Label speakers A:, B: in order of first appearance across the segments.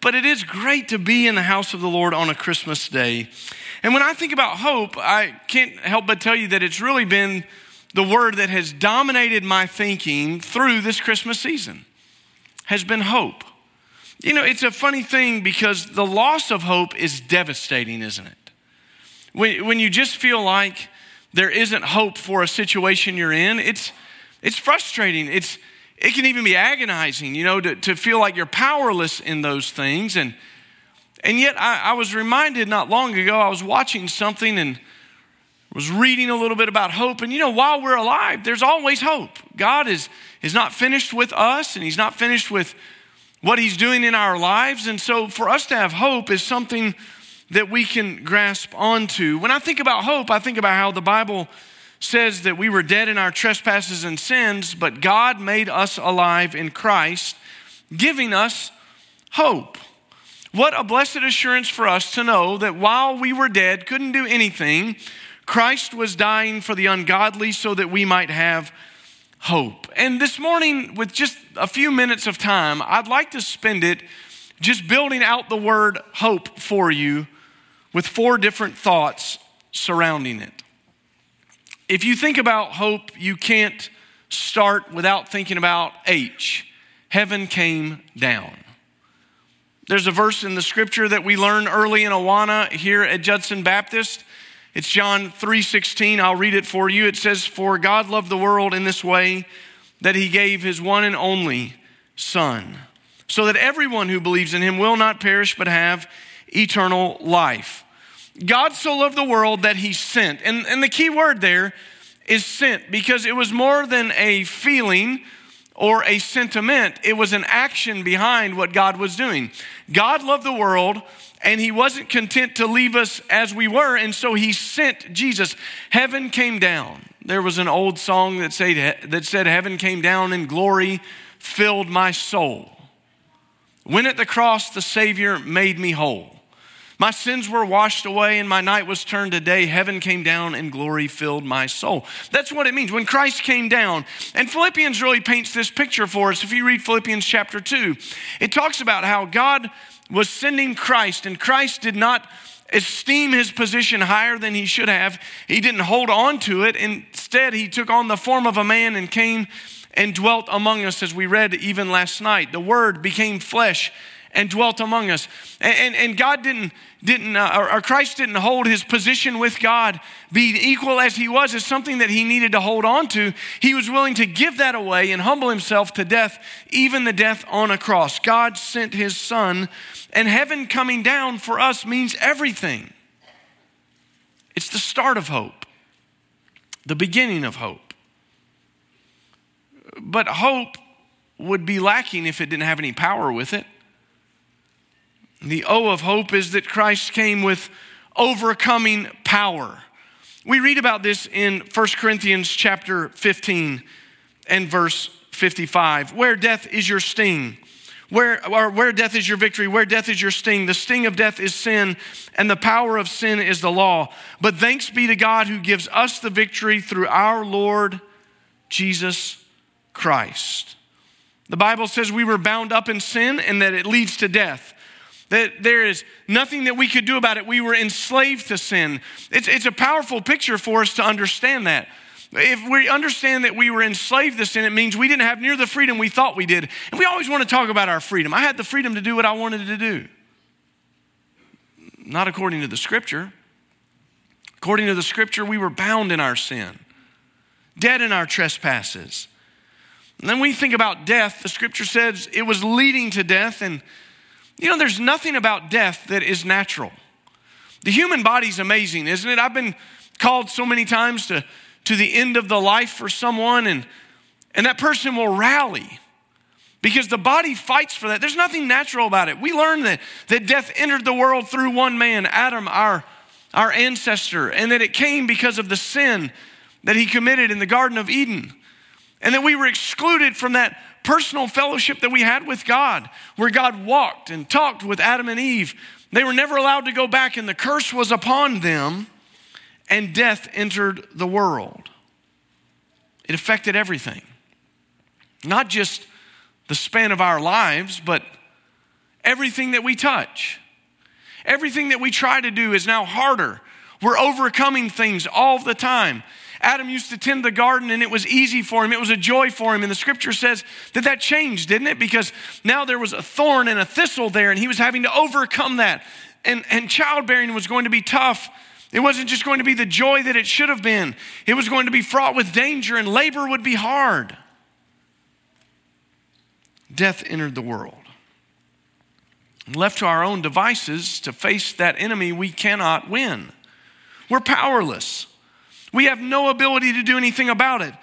A: but it is great to be in the house of the Lord on a Christmas day. And when I think about hope, I can't help but tell you that it's really been the word that has dominated my thinking through this Christmas season has been hope. You know, it's a funny thing because the loss of hope is devastating, isn't it? When, when you just feel like there isn't hope for a situation you're in, it's, it's frustrating. It's, it can even be agonizing, you know, to, to feel like you're powerless in those things. And, and yet, I, I was reminded not long ago, I was watching something and was reading a little bit about hope. And, you know, while we're alive, there's always hope. God is, is not finished with us, and He's not finished with what He's doing in our lives. And so, for us to have hope is something that we can grasp onto. When I think about hope, I think about how the Bible says that we were dead in our trespasses and sins, but God made us alive in Christ, giving us hope. What a blessed assurance for us to know that while we were dead, couldn't do anything, Christ was dying for the ungodly so that we might have hope. And this morning, with just a few minutes of time, I'd like to spend it just building out the word hope for you with four different thoughts surrounding it. If you think about hope, you can't start without thinking about H. Heaven came down. There's a verse in the scripture that we learn early in Awana here at Judson Baptist. It's John 3:16. I'll read it for you. It says, "For God loved the world in this way that he gave his one and only son, so that everyone who believes in him will not perish but have eternal life." God so loved the world that he sent. And, and the key word there is sent because it was more than a feeling or a sentiment, it was an action behind what God was doing. God loved the world and he wasn't content to leave us as we were, and so he sent Jesus. Heaven came down. There was an old song that said, that said Heaven came down and glory filled my soul. When at the cross, the Savior made me whole. My sins were washed away and my night was turned to day. Heaven came down and glory filled my soul. That's what it means when Christ came down. And Philippians really paints this picture for us. If you read Philippians chapter 2, it talks about how God was sending Christ and Christ did not esteem his position higher than he should have. He didn't hold on to it. Instead, he took on the form of a man and came and dwelt among us, as we read even last night. The Word became flesh and dwelt among us. And, and, and God didn't, didn't uh, or, or Christ didn't hold his position with God, be equal as he was, as something that he needed to hold on to. He was willing to give that away and humble himself to death, even the death on a cross. God sent his son, and heaven coming down for us means everything. It's the start of hope, the beginning of hope. But hope would be lacking if it didn't have any power with it. The O of hope is that Christ came with overcoming power. We read about this in 1 Corinthians chapter 15 and verse 55. Where death is your sting, where, or where death is your victory, where death is your sting. The sting of death is sin, and the power of sin is the law. But thanks be to God who gives us the victory through our Lord Jesus Christ. The Bible says we were bound up in sin and that it leads to death that there is nothing that we could do about it. We were enslaved to sin. It's, it's a powerful picture for us to understand that. If we understand that we were enslaved to sin, it means we didn't have near the freedom we thought we did. And we always want to talk about our freedom. I had the freedom to do what I wanted to do. Not according to the scripture. According to the scripture, we were bound in our sin, dead in our trespasses. And then we think about death. The scripture says it was leading to death, and you know, there's nothing about death that is natural. The human body's amazing, isn't it? I've been called so many times to, to the end of the life for someone, and, and that person will rally because the body fights for that. There's nothing natural about it. We learned that, that death entered the world through one man, Adam, our, our ancestor, and that it came because of the sin that he committed in the Garden of Eden, and that we were excluded from that personal fellowship that we had with God, where God walked and talked with Adam and Eve. They were never allowed to go back, and the curse was upon them, and death entered the world. It affected everything, not just the span of our lives, but everything that we touch. Everything that we try to do is now harder. We're overcoming things all the time. Adam used to tend the garden and it was easy for him. It was a joy for him. And the scripture says that that changed, didn't it? Because now there was a thorn and a thistle there and he was having to overcome that. And, and childbearing was going to be tough. It wasn't just going to be the joy that it should have been, it was going to be fraught with danger and labor would be hard. Death entered the world. Left to our own devices to face that enemy, we cannot win. We're powerless. We have no ability to do anything about it.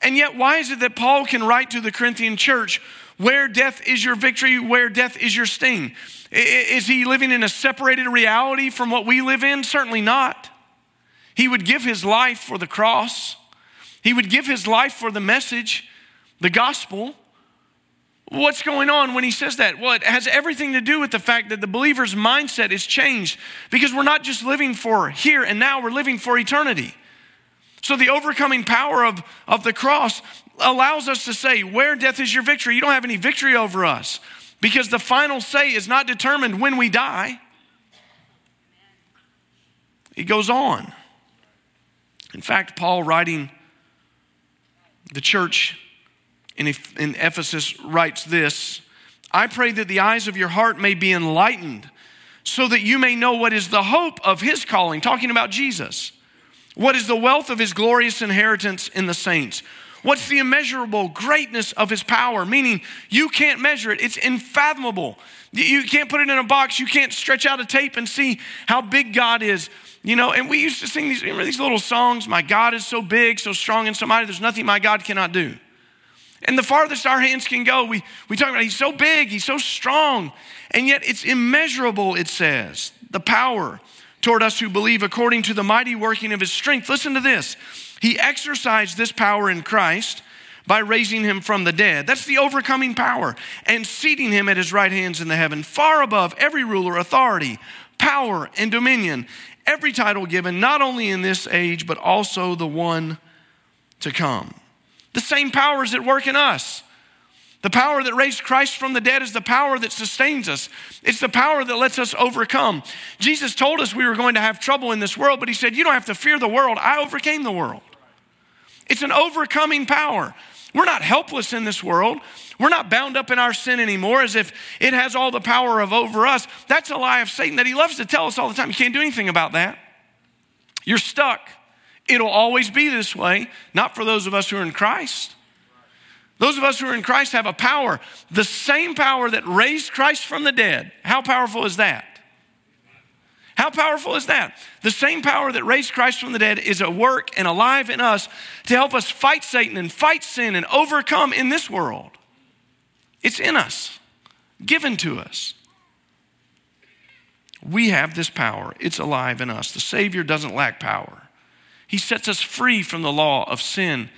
A: And yet, why is it that Paul can write to the Corinthian church, where death is your victory, where death is your sting? Is he living in a separated reality from what we live in? Certainly not. He would give his life for the cross, he would give his life for the message, the gospel. What's going on when he says that? Well, it has everything to do with the fact that the believer's mindset is changed because we're not just living for here and now, we're living for eternity. So the overcoming power of, of the cross allows us to say, Where death is your victory? You don't have any victory over us because the final say is not determined when we die. He goes on. In fact, Paul, writing the church in Ephesus, writes this I pray that the eyes of your heart may be enlightened so that you may know what is the hope of his calling, talking about Jesus what is the wealth of his glorious inheritance in the saints? What's the immeasurable greatness of his power? Meaning, you can't measure it, it's unfathomable. You can't put it in a box, you can't stretch out a tape and see how big God is. You know, and we used to sing these, these little songs My God is so big, so strong, and so mighty, there's nothing my God cannot do. And the farthest our hands can go, we, we talk about he's so big, he's so strong, and yet it's immeasurable, it says. The power toward us who believe according to the mighty working of his strength. Listen to this. He exercised this power in Christ by raising him from the dead. That's the overcoming power and seating him at his right hands in the heaven, far above every ruler, authority, power, and dominion, every title given, not only in this age, but also the one to come. The same power is at work in us. The power that raised Christ from the dead is the power that sustains us. It's the power that lets us overcome. Jesus told us we were going to have trouble in this world, but he said, You don't have to fear the world. I overcame the world. It's an overcoming power. We're not helpless in this world. We're not bound up in our sin anymore as if it has all the power of over us. That's a lie of Satan that he loves to tell us all the time. You can't do anything about that. You're stuck. It'll always be this way, not for those of us who are in Christ. Those of us who are in Christ have a power, the same power that raised Christ from the dead. How powerful is that? How powerful is that? The same power that raised Christ from the dead is at work and alive in us to help us fight Satan and fight sin and overcome in this world. It's in us, given to us. We have this power, it's alive in us. The Savior doesn't lack power. He sets us free from the law of sin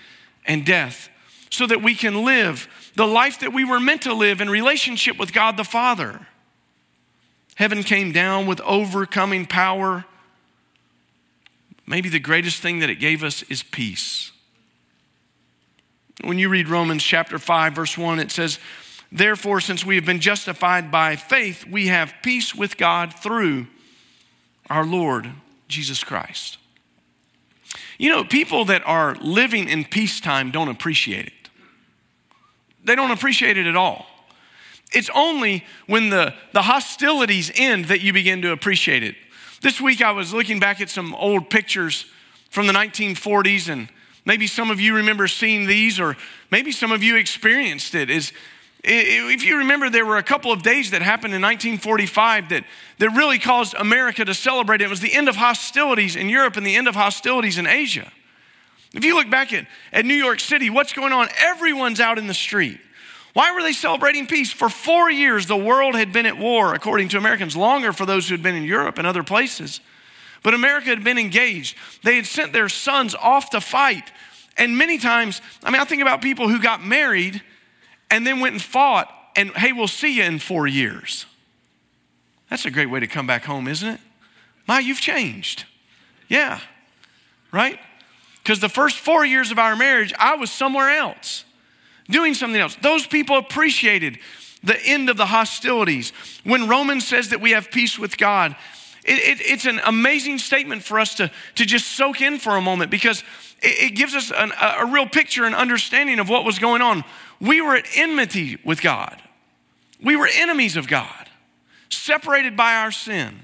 A: and death so that we can live the life that we were meant to live in relationship with God the Father. Heaven came down with overcoming power. Maybe the greatest thing that it gave us is peace. When you read Romans chapter 5, verse 1, it says, Therefore, since we have been justified by faith, we have peace with God through our Lord Jesus Christ. You know, people that are living in peacetime don't appreciate it. They don't appreciate it at all. It's only when the, the hostilities end that you begin to appreciate it. This week I was looking back at some old pictures from the 1940s, and maybe some of you remember seeing these, or maybe some of you experienced it. Is if you remember, there were a couple of days that happened in 1945 that, that really caused America to celebrate. It was the end of hostilities in Europe and the end of hostilities in Asia. If you look back at, at New York City, what's going on? Everyone's out in the street. Why were they celebrating peace? For four years, the world had been at war, according to Americans, longer for those who had been in Europe and other places. But America had been engaged. They had sent their sons off to fight. And many times, I mean, I think about people who got married and then went and fought, and hey, we'll see you in four years. That's a great way to come back home, isn't it? My, you've changed. Yeah, right? Because the first four years of our marriage, I was somewhere else, doing something else. Those people appreciated the end of the hostilities. When Romans says that we have peace with God, it, it, it's an amazing statement for us to, to just soak in for a moment because it, it gives us an, a, a real picture and understanding of what was going on. We were at enmity with God, we were enemies of God, separated by our sin.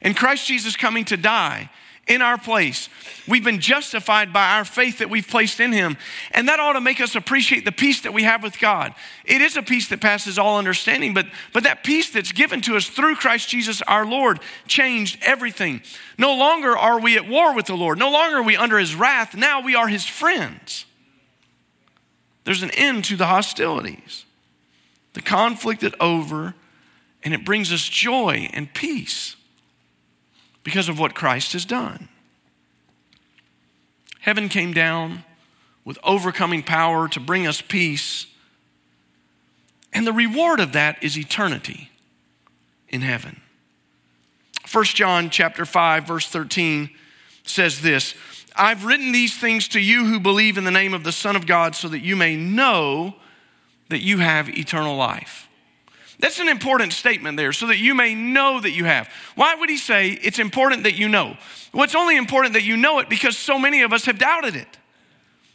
A: And Christ Jesus coming to die in our place. We've been justified by our faith that we've placed in Him. And that ought to make us appreciate the peace that we have with God. It is a peace that passes all understanding, but, but that peace that's given to us through Christ Jesus our Lord changed everything. No longer are we at war with the Lord, no longer are we under His wrath. Now we are His friends. There's an end to the hostilities. The conflict is over, and it brings us joy and peace because of what Christ has done. Heaven came down with overcoming power to bring us peace. And the reward of that is eternity in heaven. 1 John chapter 5 verse 13 says this, I've written these things to you who believe in the name of the Son of God so that you may know that you have eternal life. That's an important statement there, so that you may know that you have. Why would he say it's important that you know? Well, it's only important that you know it because so many of us have doubted it.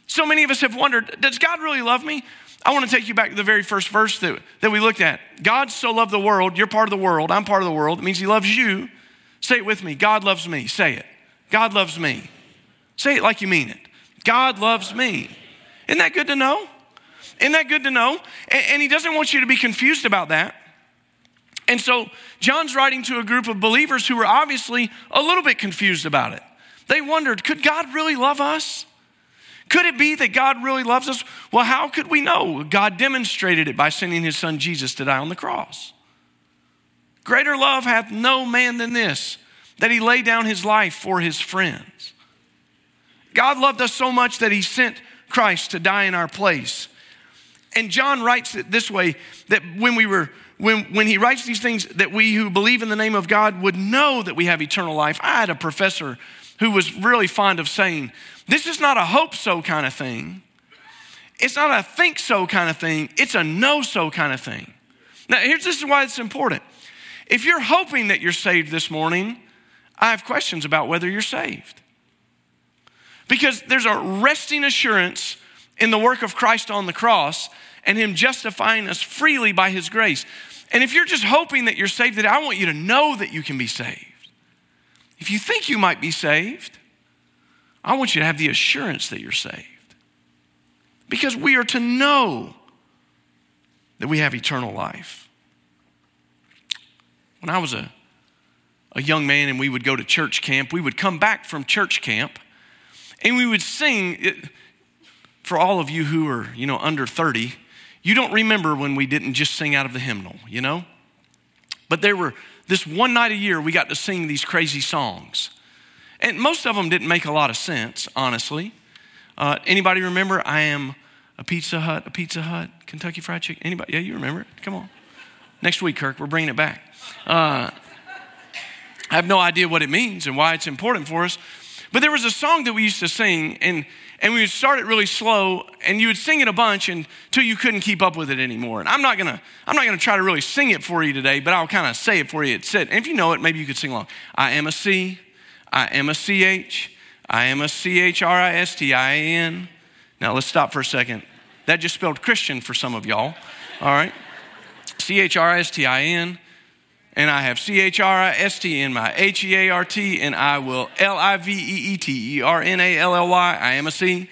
A: So many of us have wondered, does God really love me? I want to take you back to the very first verse that, that we looked at. God so loved the world, you're part of the world, I'm part of the world. It means he loves you. Say it with me God loves me. Say it. God loves me. Say it like you mean it. God loves me. Isn't that good to know? Isn't that good to know? And, and he doesn't want you to be confused about that. And so John's writing to a group of believers who were obviously a little bit confused about it. They wondered, could God really love us? Could it be that God really loves us? Well, how could we know? God demonstrated it by sending his son Jesus to die on the cross. Greater love hath no man than this, that he lay down his life for his friends. God loved us so much that he sent Christ to die in our place. And John writes it this way that when we were when, when he writes these things that we who believe in the name of God would know that we have eternal life. I had a professor who was really fond of saying, This is not a hope so kind of thing. It's not a think so kind of thing. It's a know so kind of thing. Now, here's this is why it's important. If you're hoping that you're saved this morning, I have questions about whether you're saved. Because there's a resting assurance in the work of Christ on the cross and Him justifying us freely by His grace. And if you're just hoping that you're saved, that I want you to know that you can be saved. If you think you might be saved, I want you to have the assurance that you're saved. Because we are to know that we have eternal life. When I was a, a young man and we would go to church camp, we would come back from church camp and we would sing. It, for all of you who are, you know, under 30, you don't remember when we didn't just sing out of the hymnal, you know? But there were, this one night a year, we got to sing these crazy songs. And most of them didn't make a lot of sense, honestly. Uh, anybody remember I am a Pizza Hut, a Pizza Hut, Kentucky Fried Chicken? Anybody? Yeah, you remember it. Come on. Next week, Kirk, we're bringing it back. Uh, I have no idea what it means and why it's important for us. But there was a song that we used to sing, and and we would start it really slow and you would sing it a bunch until you couldn't keep up with it anymore. And i'm not gonna i'm not gonna try to really sing it for you today but i'll kind of say it for you. It's it. And if you know it maybe you could sing along. I am a c i am a ch i am a c-h-r-i-s-t-i-a-n now let's stop for a second. That just spelled christian for some of y'all. All right. C-h-r-i-s-t-i-n and I have C H R I S T in my H E A R T, and I will L I V E E T E R N A L L Y. I am a C.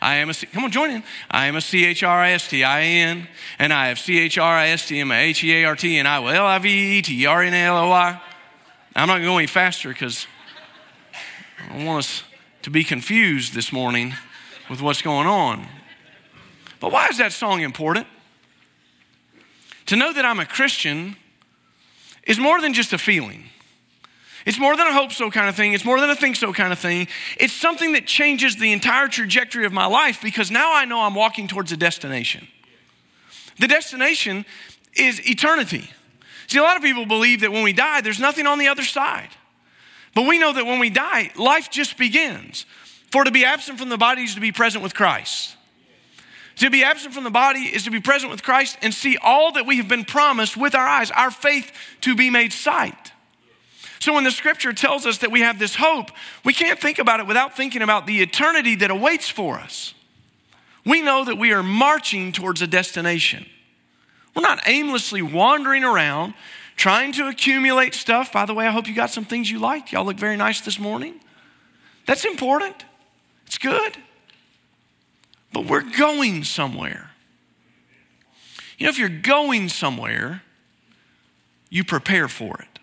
A: I am a C. Come on, join in. I am a C H R I S T I N, and I have C H R I S T in my H E A R T, and I will L I V E T E R N A L L Y. I'm not going to go any faster because I don't want us to be confused this morning with what's going on. But why is that song important? To know that I'm a Christian is more than just a feeling. It's more than a hope so kind of thing. It's more than a think so kind of thing. It's something that changes the entire trajectory of my life because now I know I'm walking towards a destination. The destination is eternity. See, a lot of people believe that when we die, there's nothing on the other side. But we know that when we die, life just begins. For to be absent from the body is to be present with Christ. To be absent from the body is to be present with Christ and see all that we have been promised with our eyes, our faith to be made sight. So when the scripture tells us that we have this hope, we can't think about it without thinking about the eternity that awaits for us. We know that we are marching towards a destination. We're not aimlessly wandering around trying to accumulate stuff. By the way, I hope you got some things you liked. Y'all look very nice this morning. That's important. It's good. But we're going somewhere. You know, if you're going somewhere, you prepare for it,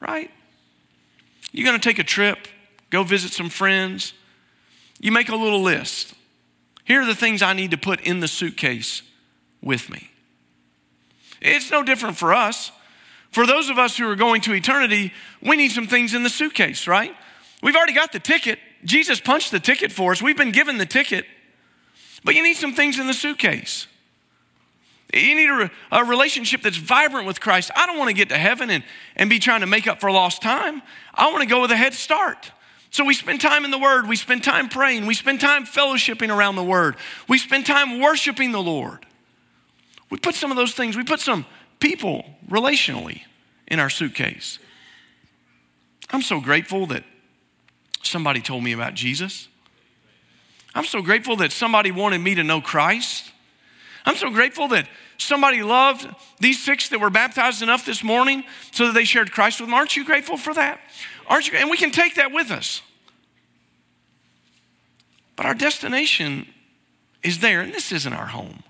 A: right? You're going to take a trip, go visit some friends. You make a little list. Here are the things I need to put in the suitcase with me. It's no different for us. For those of us who are going to eternity, we need some things in the suitcase, right? We've already got the ticket. Jesus punched the ticket for us. We've been given the ticket. But you need some things in the suitcase. You need a, a, relationship that's vibrant with Christ. I don't want to get to heaven and, and be trying to make up for lost time. I want to go with a head start. So we spend time in the Word, we spend time praying, we spend time fellowshipping around the Word, we spend time worshiping the Lord. We put some of those things, we put some people relationally in our suitcase. I'm so grateful that somebody told me about Jesus. I'm so grateful that somebody wanted me to know Christ. I'm so grateful that somebody loved these six that were baptized enough this morning so that they shared Christ with them. Aren't you grateful for that? Aren't you? And we can take that with us. But our destination is there, and this isn't our home.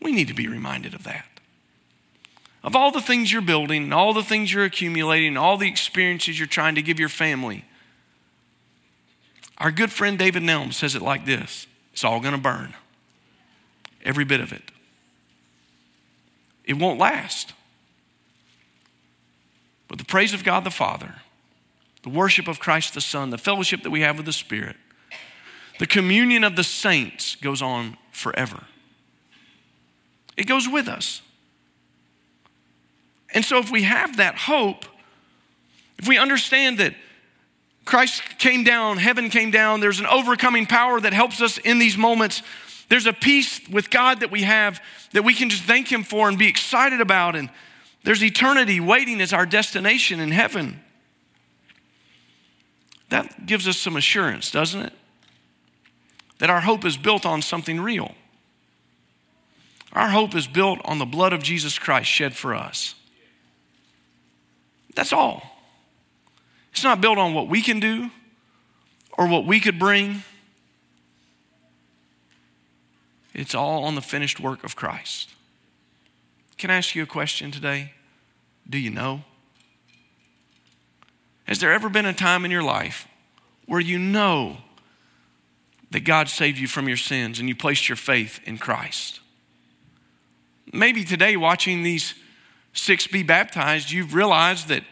A: We need to be reminded of that. Of all the things you're building, and all the things you're accumulating, and all the experiences you're trying to give your family, our good friend David Nelm says it like this it's all going to burn, every bit of it. It won't last. But the praise of God the Father the worship of Christ the Son, the fellowship that we have with the Spirit, the communion of the saints goes on forever. It goes with us. And so, if we have that hope, if we understand that Christ came down, heaven came down, there's an overcoming power that helps us in these moments. There's a peace with God that we have that we can just thank Him for and be excited about. And there's eternity waiting as our destination in heaven. That gives us some assurance, doesn't it? That our hope is built on something real. Our hope is built on the blood of Jesus Christ shed for us. That's all. It's not built on what we can do or what we could bring. It's all on the finished work of Christ. Can I ask you a question today? Do you know? Has there ever been a time in your life where you know that God saved you from your sins and you placed your faith in Christ? Maybe today, watching these six be baptized, you've realized that,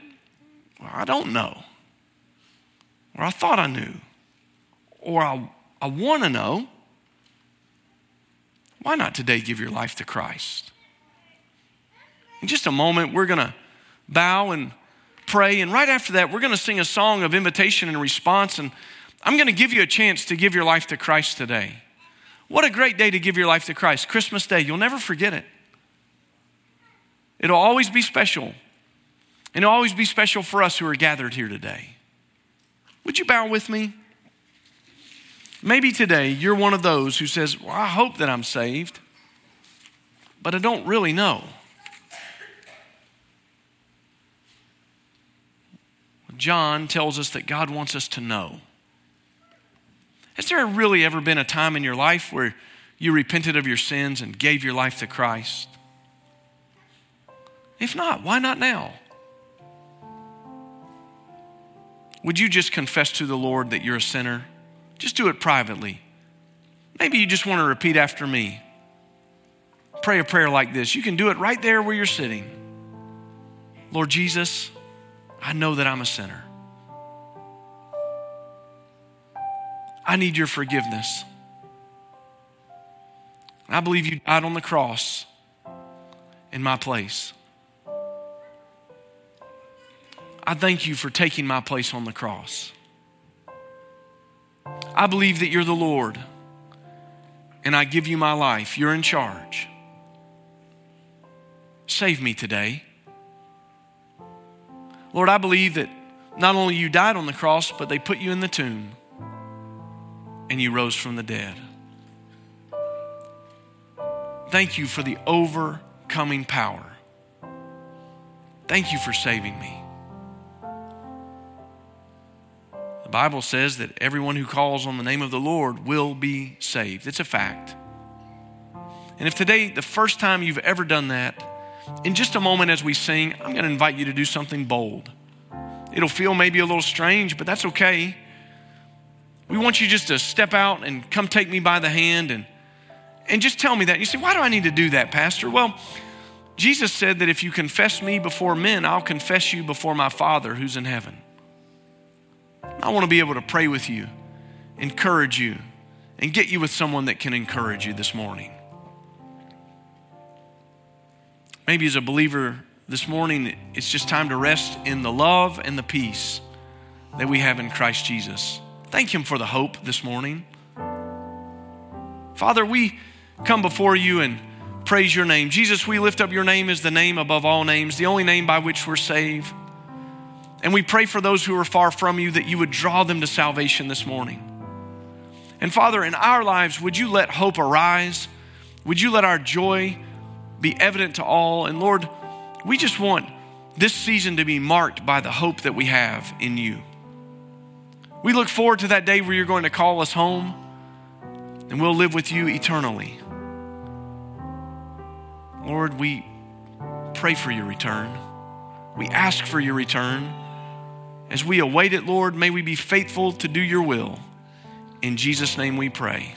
A: well, I don't know, or I thought I knew, or I, I want to know. Why not today give your life to Christ? In just a moment, we're going to bow and pray. And right after that, we're going to sing a song of invitation and response. And I'm going to give you a chance to give your life to Christ today. What a great day to give your life to Christ. Christmas Day, you'll never forget it. It'll always be special. And it'll always be special for us who are gathered here today. Would you bow with me? Maybe today you're one of those who says, Well, I hope that I'm saved, but I don't really know. John tells us that God wants us to know. Has there really ever been a time in your life where you repented of your sins and gave your life to Christ? If not, why not now? Would you just confess to the Lord that you're a sinner? Just do it privately. Maybe you just want to repeat after me. Pray a prayer like this. You can do it right there where you're sitting. Lord Jesus, I know that I'm a sinner. I need your forgiveness. I believe you died on the cross in my place. I thank you for taking my place on the cross. I believe that you're the Lord and I give you my life. You're in charge. Save me today. Lord, I believe that not only you died on the cross, but they put you in the tomb and you rose from the dead. Thank you for the overcoming power. Thank you for saving me. Bible says that everyone who calls on the name of the Lord will be saved. It's a fact. And if today, the first time you've ever done that, in just a moment as we sing, I'm going to invite you to do something bold. It'll feel maybe a little strange, but that's okay. We want you just to step out and come take me by the hand and, and just tell me that. You say, why do I need to do that, Pastor? Well, Jesus said that if you confess me before men, I'll confess you before my Father who's in heaven. I want to be able to pray with you, encourage you, and get you with someone that can encourage you this morning. Maybe as a believer this morning, it's just time to rest in the love and the peace that we have in Christ Jesus. Thank Him for the hope this morning. Father, we come before you and praise your name. Jesus, we lift up your name as the name above all names, the only name by which we're saved. And we pray for those who are far from you that you would draw them to salvation this morning. And Father, in our lives, would you let hope arise? Would you let our joy be evident to all? And Lord, we just want this season to be marked by the hope that we have in you. We look forward to that day where you're going to call us home and we'll live with you eternally. Lord, we pray for your return. We ask for your return. As we await it, Lord, may we be faithful to do your will. In Jesus' name we pray.